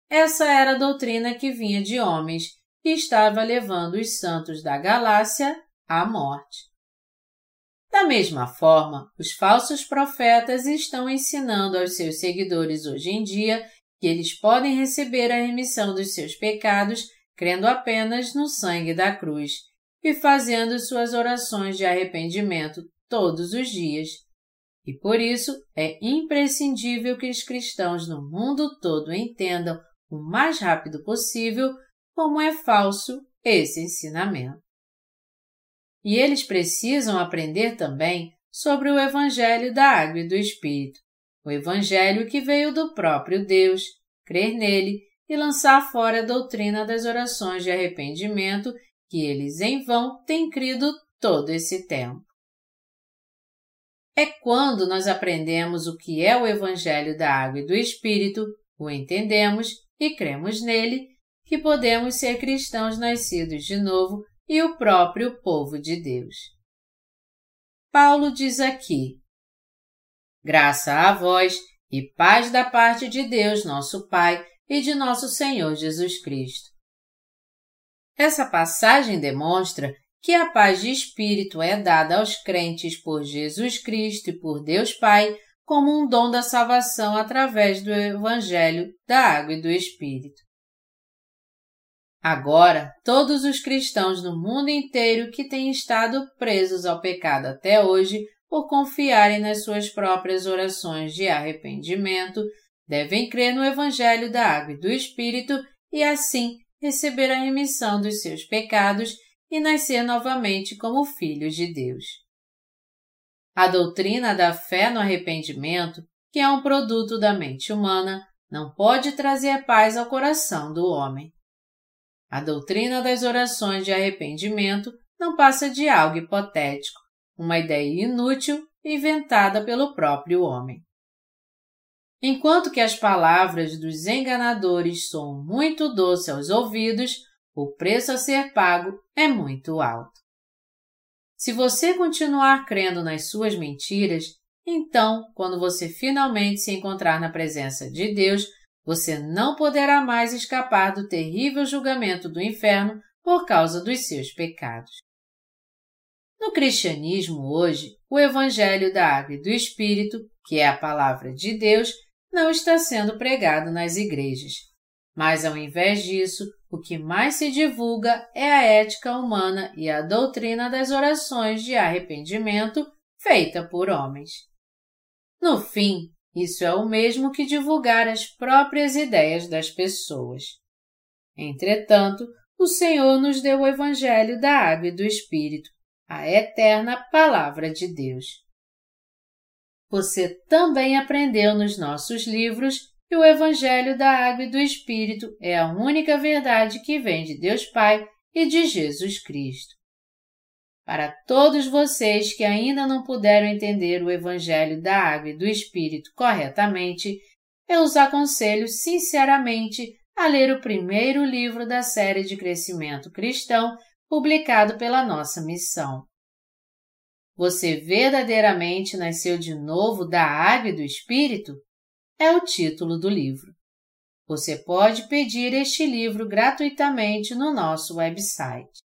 Essa era a doutrina que vinha de homens e estava levando os santos da Galácia à morte. Da mesma forma, os falsos profetas estão ensinando aos seus seguidores hoje em dia que eles podem receber a remissão dos seus pecados crendo apenas no sangue da cruz e fazendo suas orações de arrependimento todos os dias. E por isso é imprescindível que os cristãos no mundo todo entendam o mais rápido possível como é falso esse ensinamento. E eles precisam aprender também sobre o Evangelho da Água e do Espírito, o Evangelho que veio do próprio Deus, crer nele e lançar fora a doutrina das orações de arrependimento que eles em vão têm crido todo esse tempo. É quando nós aprendemos o que é o Evangelho da Água e do Espírito, o entendemos e cremos nele, que podemos ser cristãos nascidos de novo e o próprio povo de Deus. Paulo diz aqui: Graça a vós e paz da parte de Deus, nosso Pai, e de nosso Senhor Jesus Cristo. Essa passagem demonstra que a paz de espírito é dada aos crentes por Jesus Cristo e por Deus Pai como um dom da salvação através do Evangelho da Água e do Espírito. Agora, todos os cristãos no mundo inteiro que têm estado presos ao pecado até hoje por confiarem nas suas próprias orações de arrependimento devem crer no Evangelho da Água e do Espírito e assim receber a remissão dos seus pecados e nascer novamente como filhos de Deus. A doutrina da fé no arrependimento, que é um produto da mente humana, não pode trazer paz ao coração do homem. A doutrina das orações de arrependimento não passa de algo hipotético, uma ideia inútil inventada pelo próprio homem. Enquanto que as palavras dos enganadores soam muito doce aos ouvidos, o preço a ser pago é muito alto. Se você continuar crendo nas suas mentiras, então, quando você finalmente se encontrar na presença de Deus, você não poderá mais escapar do terrível julgamento do inferno por causa dos seus pecados. No cristianismo hoje, o Evangelho da Água e do Espírito, que é a palavra de Deus, não está sendo pregado nas igrejas. Mas, ao invés disso, o que mais se divulga é a ética humana e a doutrina das orações de arrependimento feita por homens. No fim, isso é o mesmo que divulgar as próprias ideias das pessoas. Entretanto, o Senhor nos deu o Evangelho da Água e do Espírito, a eterna Palavra de Deus. Você também aprendeu nos nossos livros que o Evangelho da Água e do Espírito é a única verdade que vem de Deus Pai e de Jesus Cristo. Para todos vocês que ainda não puderam entender o Evangelho da Água e do Espírito corretamente, eu os aconselho sinceramente a ler o primeiro livro da série de crescimento cristão publicado pela nossa missão. Você verdadeiramente nasceu de novo da água e do Espírito? É o título do livro. Você pode pedir este livro gratuitamente no nosso website.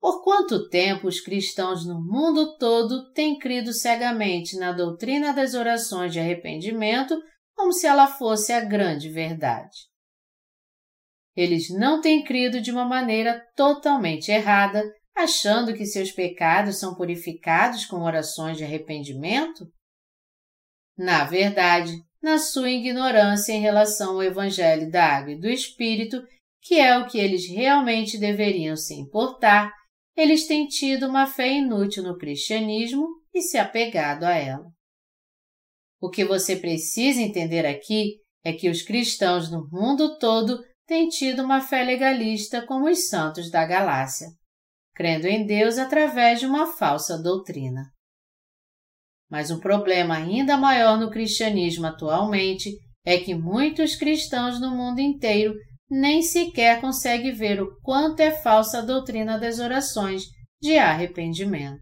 Por quanto tempo os cristãos no mundo todo têm crido cegamente na doutrina das orações de arrependimento como se ela fosse a grande verdade? Eles não têm crido de uma maneira totalmente errada, achando que seus pecados são purificados com orações de arrependimento? Na verdade, na sua ignorância em relação ao Evangelho da Água e do Espírito, que é o que eles realmente deveriam se importar, eles têm tido uma fé inútil no cristianismo e se apegado a ela. O que você precisa entender aqui é que os cristãos no mundo todo têm tido uma fé legalista como os santos da Galácia crendo em Deus através de uma falsa doutrina. Mas um problema ainda maior no cristianismo atualmente é que muitos cristãos no mundo inteiro nem sequer conseguem ver o quanto é falsa a doutrina das orações de arrependimento.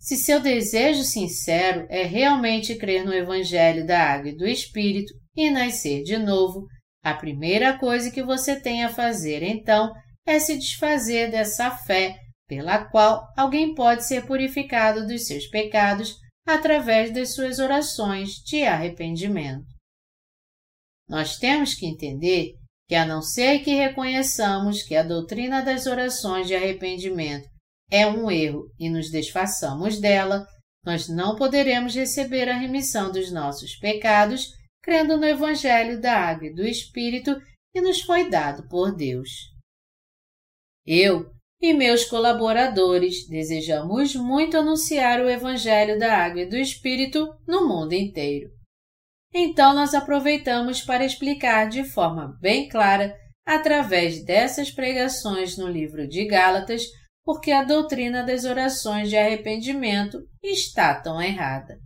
Se seu desejo sincero é realmente crer no Evangelho da Água e do Espírito e nascer de novo, a primeira coisa que você tem a fazer então é se desfazer dessa fé pela qual alguém pode ser purificado dos seus pecados através das suas orações de arrependimento. Nós temos que entender que, a não ser que reconheçamos que a doutrina das orações de arrependimento é um erro e nos desfaçamos dela, nós não poderemos receber a remissão dos nossos pecados crendo no Evangelho da Água e do Espírito que nos foi dado por Deus. Eu e meus colaboradores desejamos muito anunciar o Evangelho da Água e do Espírito no mundo inteiro. Então, nós aproveitamos para explicar de forma bem clara, através dessas pregações no livro de Gálatas, porque a doutrina das orações de arrependimento está tão errada.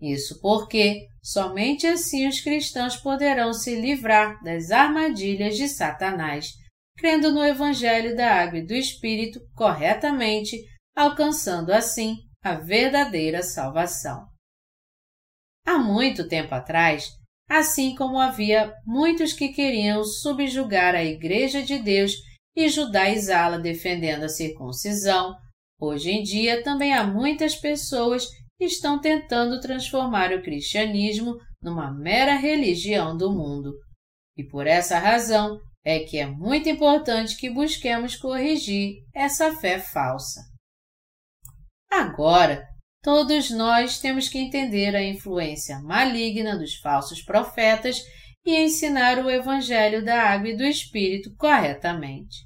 Isso porque somente assim os cristãos poderão se livrar das armadilhas de Satanás crendo no Evangelho da Água e do Espírito corretamente, alcançando assim a verdadeira salvação. Há muito tempo atrás, assim como havia muitos que queriam subjugar a Igreja de Deus e judaizá-la defendendo a circuncisão, hoje em dia também há muitas pessoas que estão tentando transformar o cristianismo numa mera religião do mundo. E por essa razão, é que é muito importante que busquemos corrigir essa fé falsa. Agora, todos nós temos que entender a influência maligna dos falsos profetas e ensinar o Evangelho da Água e do Espírito corretamente.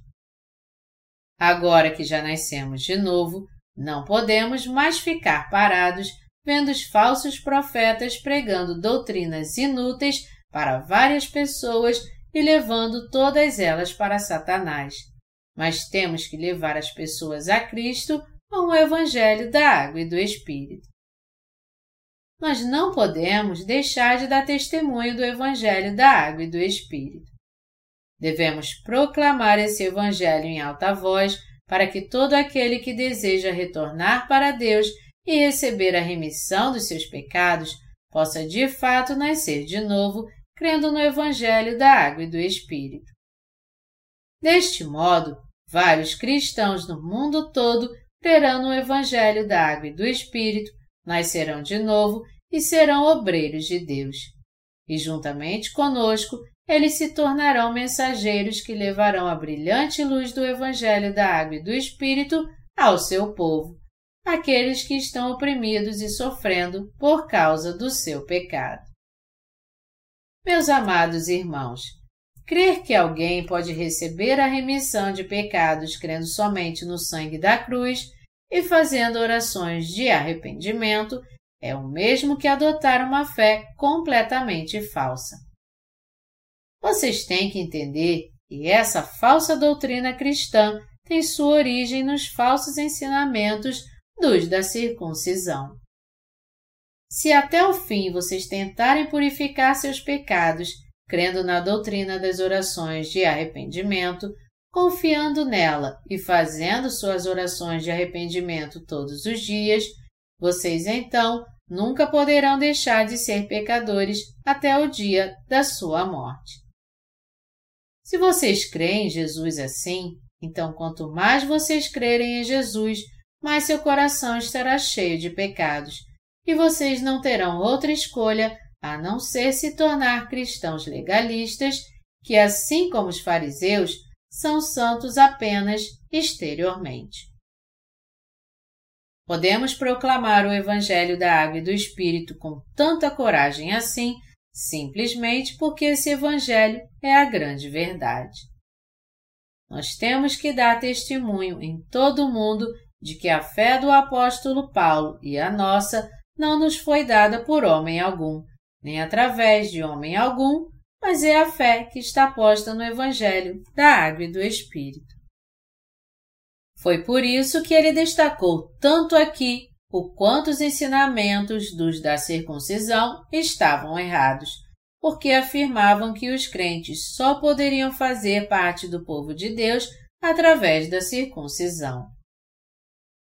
Agora que já nascemos de novo, não podemos mais ficar parados vendo os falsos profetas pregando doutrinas inúteis para várias pessoas e levando todas elas para Satanás. Mas temos que levar as pessoas a Cristo com o Evangelho da Água e do Espírito. Nós não podemos deixar de dar testemunho do Evangelho da Água e do Espírito. Devemos proclamar esse Evangelho em alta voz para que todo aquele que deseja retornar para Deus e receber a remissão dos seus pecados possa de fato nascer de novo crendo no Evangelho da Água e do Espírito. Deste modo, vários cristãos no mundo todo crerão no Evangelho da Água e do Espírito, nascerão de novo e serão obreiros de Deus. E juntamente conosco, eles se tornarão mensageiros que levarão a brilhante luz do Evangelho da Água e do Espírito ao seu povo, aqueles que estão oprimidos e sofrendo por causa do seu pecado. Meus amados irmãos, crer que alguém pode receber a remissão de pecados crendo somente no sangue da cruz e fazendo orações de arrependimento é o mesmo que adotar uma fé completamente falsa. Vocês têm que entender que essa falsa doutrina cristã tem sua origem nos falsos ensinamentos dos da circuncisão. Se até o fim vocês tentarem purificar seus pecados, crendo na doutrina das orações de arrependimento, confiando nela e fazendo suas orações de arrependimento todos os dias, vocês então nunca poderão deixar de ser pecadores até o dia da sua morte. Se vocês creem em Jesus assim, então quanto mais vocês crerem em Jesus, mais seu coração estará cheio de pecados, e vocês não terão outra escolha a não ser se tornar cristãos legalistas, que assim como os fariseus, são santos apenas exteriormente. Podemos proclamar o Evangelho da Água e do Espírito com tanta coragem assim, simplesmente porque esse Evangelho é a grande verdade. Nós temos que dar testemunho em todo o mundo de que a fé do apóstolo Paulo e a nossa não nos foi dada por homem algum, nem através de homem algum, mas é a fé que está posta no Evangelho da Água e do Espírito. Foi por isso que ele destacou tanto aqui o quanto os ensinamentos dos da circuncisão estavam errados, porque afirmavam que os crentes só poderiam fazer parte do povo de Deus através da circuncisão.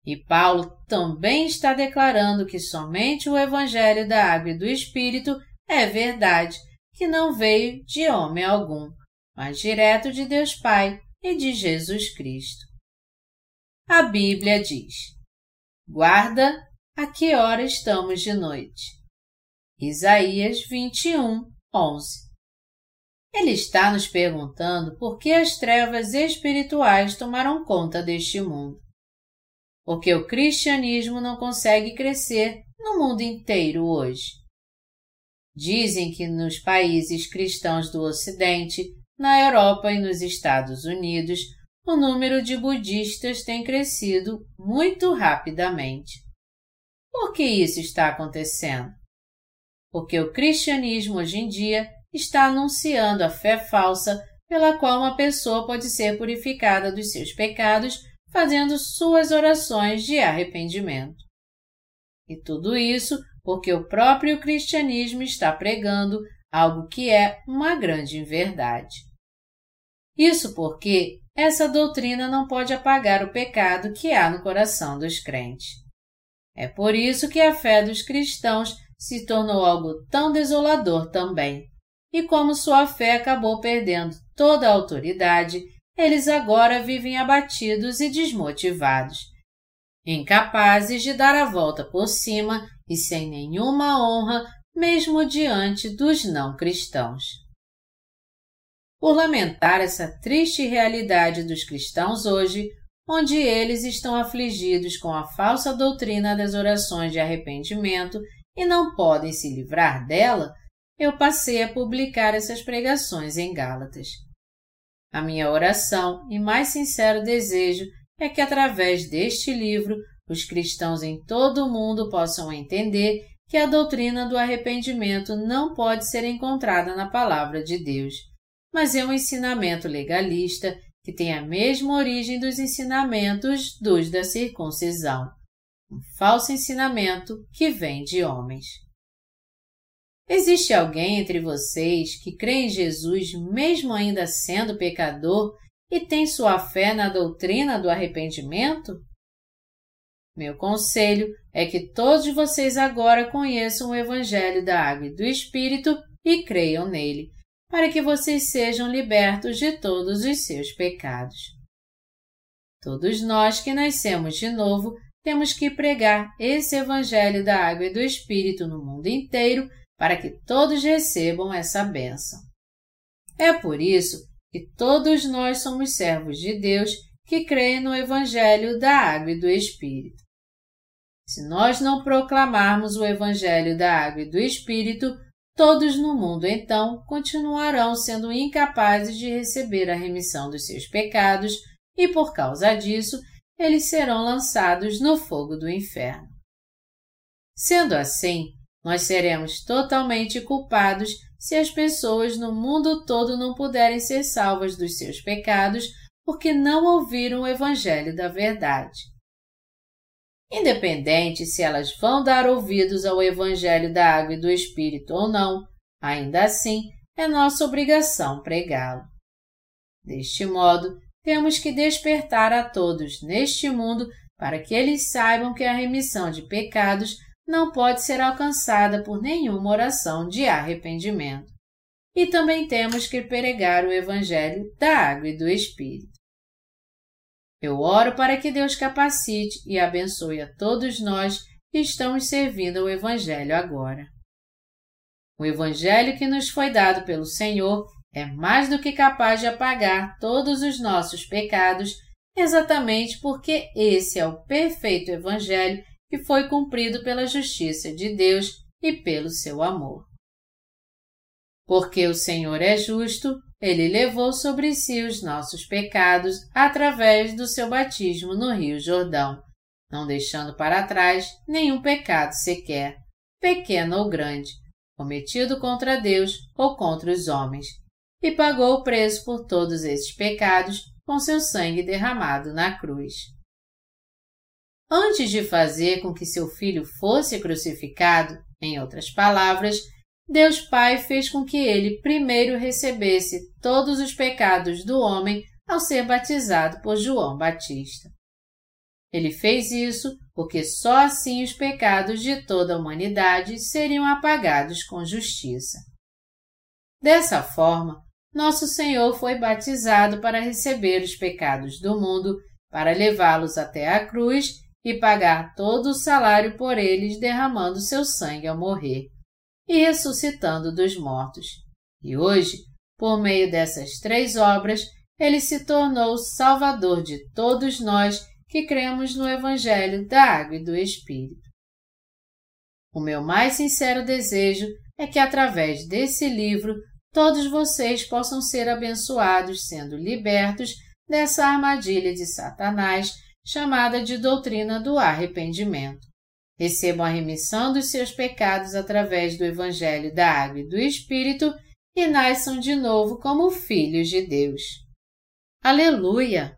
E Paulo também está declarando que somente o Evangelho da Água e do Espírito é verdade, que não veio de homem algum, mas direto de Deus Pai e de Jesus Cristo. A Bíblia diz: Guarda a que hora estamos de noite. Isaías 21, 11. Ele está nos perguntando por que as trevas espirituais tomaram conta deste mundo. Porque o cristianismo não consegue crescer no mundo inteiro hoje. Dizem que nos países cristãos do Ocidente, na Europa e nos Estados Unidos, o número de budistas tem crescido muito rapidamente. Por que isso está acontecendo? Porque o cristianismo hoje em dia está anunciando a fé falsa pela qual uma pessoa pode ser purificada dos seus pecados fazendo suas orações de arrependimento. E tudo isso porque o próprio cristianismo está pregando algo que é uma grande inverdade. Isso porque essa doutrina não pode apagar o pecado que há no coração dos crentes. É por isso que a fé dos cristãos se tornou algo tão desolador também. E como sua fé acabou perdendo toda a autoridade, eles agora vivem abatidos e desmotivados, incapazes de dar a volta por cima e sem nenhuma honra, mesmo diante dos não cristãos por lamentar essa triste realidade dos cristãos hoje, onde eles estão afligidos com a falsa doutrina das orações de arrependimento e não podem se livrar dela, eu passei a publicar essas pregações em Gálatas. A minha oração e mais sincero desejo é que através deste livro os cristãos em todo o mundo possam entender que a doutrina do arrependimento não pode ser encontrada na palavra de Deus. Mas é um ensinamento legalista que tem a mesma origem dos ensinamentos dos da circuncisão, um falso ensinamento que vem de homens. Existe alguém entre vocês que crê em Jesus mesmo ainda sendo pecador e tem sua fé na doutrina do arrependimento? Meu conselho é que todos vocês agora conheçam o Evangelho da Água e do Espírito e creiam nele, para que vocês sejam libertos de todos os seus pecados. Todos nós que nascemos de novo temos que pregar esse Evangelho da Água e do Espírito no mundo inteiro para que todos recebam essa bênção. É por isso que todos nós somos servos de Deus que creem no Evangelho da Água e do Espírito. Se nós não proclamarmos o Evangelho da Água e do Espírito, Todos no mundo, então, continuarão sendo incapazes de receber a remissão dos seus pecados e, por causa disso, eles serão lançados no fogo do inferno. Sendo assim, nós seremos totalmente culpados se as pessoas no mundo todo não puderem ser salvas dos seus pecados porque não ouviram o Evangelho da Verdade. Independente se elas vão dar ouvidos ao Evangelho da Água e do Espírito ou não, ainda assim é nossa obrigação pregá-lo. Deste modo, temos que despertar a todos neste mundo para que eles saibam que a remissão de pecados não pode ser alcançada por nenhuma oração de arrependimento. E também temos que pregar o Evangelho da Água e do Espírito. Eu oro para que Deus capacite e abençoe a todos nós que estamos servindo ao Evangelho agora. O Evangelho que nos foi dado pelo Senhor é mais do que capaz de apagar todos os nossos pecados, exatamente porque esse é o perfeito Evangelho que foi cumprido pela justiça de Deus e pelo seu amor. Porque o Senhor é justo, ele levou sobre si os nossos pecados através do seu batismo no Rio Jordão, não deixando para trás nenhum pecado sequer, pequeno ou grande, cometido contra Deus ou contra os homens, e pagou o preço por todos esses pecados com seu sangue derramado na cruz. Antes de fazer com que seu filho fosse crucificado, em outras palavras, Deus Pai fez com que ele primeiro recebesse todos os pecados do homem ao ser batizado por João Batista. Ele fez isso porque só assim os pecados de toda a humanidade seriam apagados com justiça. Dessa forma, nosso Senhor foi batizado para receber os pecados do mundo, para levá-los até a cruz e pagar todo o salário por eles, derramando seu sangue ao morrer e ressuscitando dos mortos. E hoje, por meio dessas três obras, ele se tornou Salvador de todos nós que cremos no Evangelho da Água e do Espírito. O meu mais sincero desejo é que, através desse livro, todos vocês possam ser abençoados, sendo libertos dessa armadilha de Satanás chamada de doutrina do arrependimento recebam a remissão dos seus pecados através do Evangelho da Água e do Espírito e nasçam de novo como filhos de Deus. Aleluia!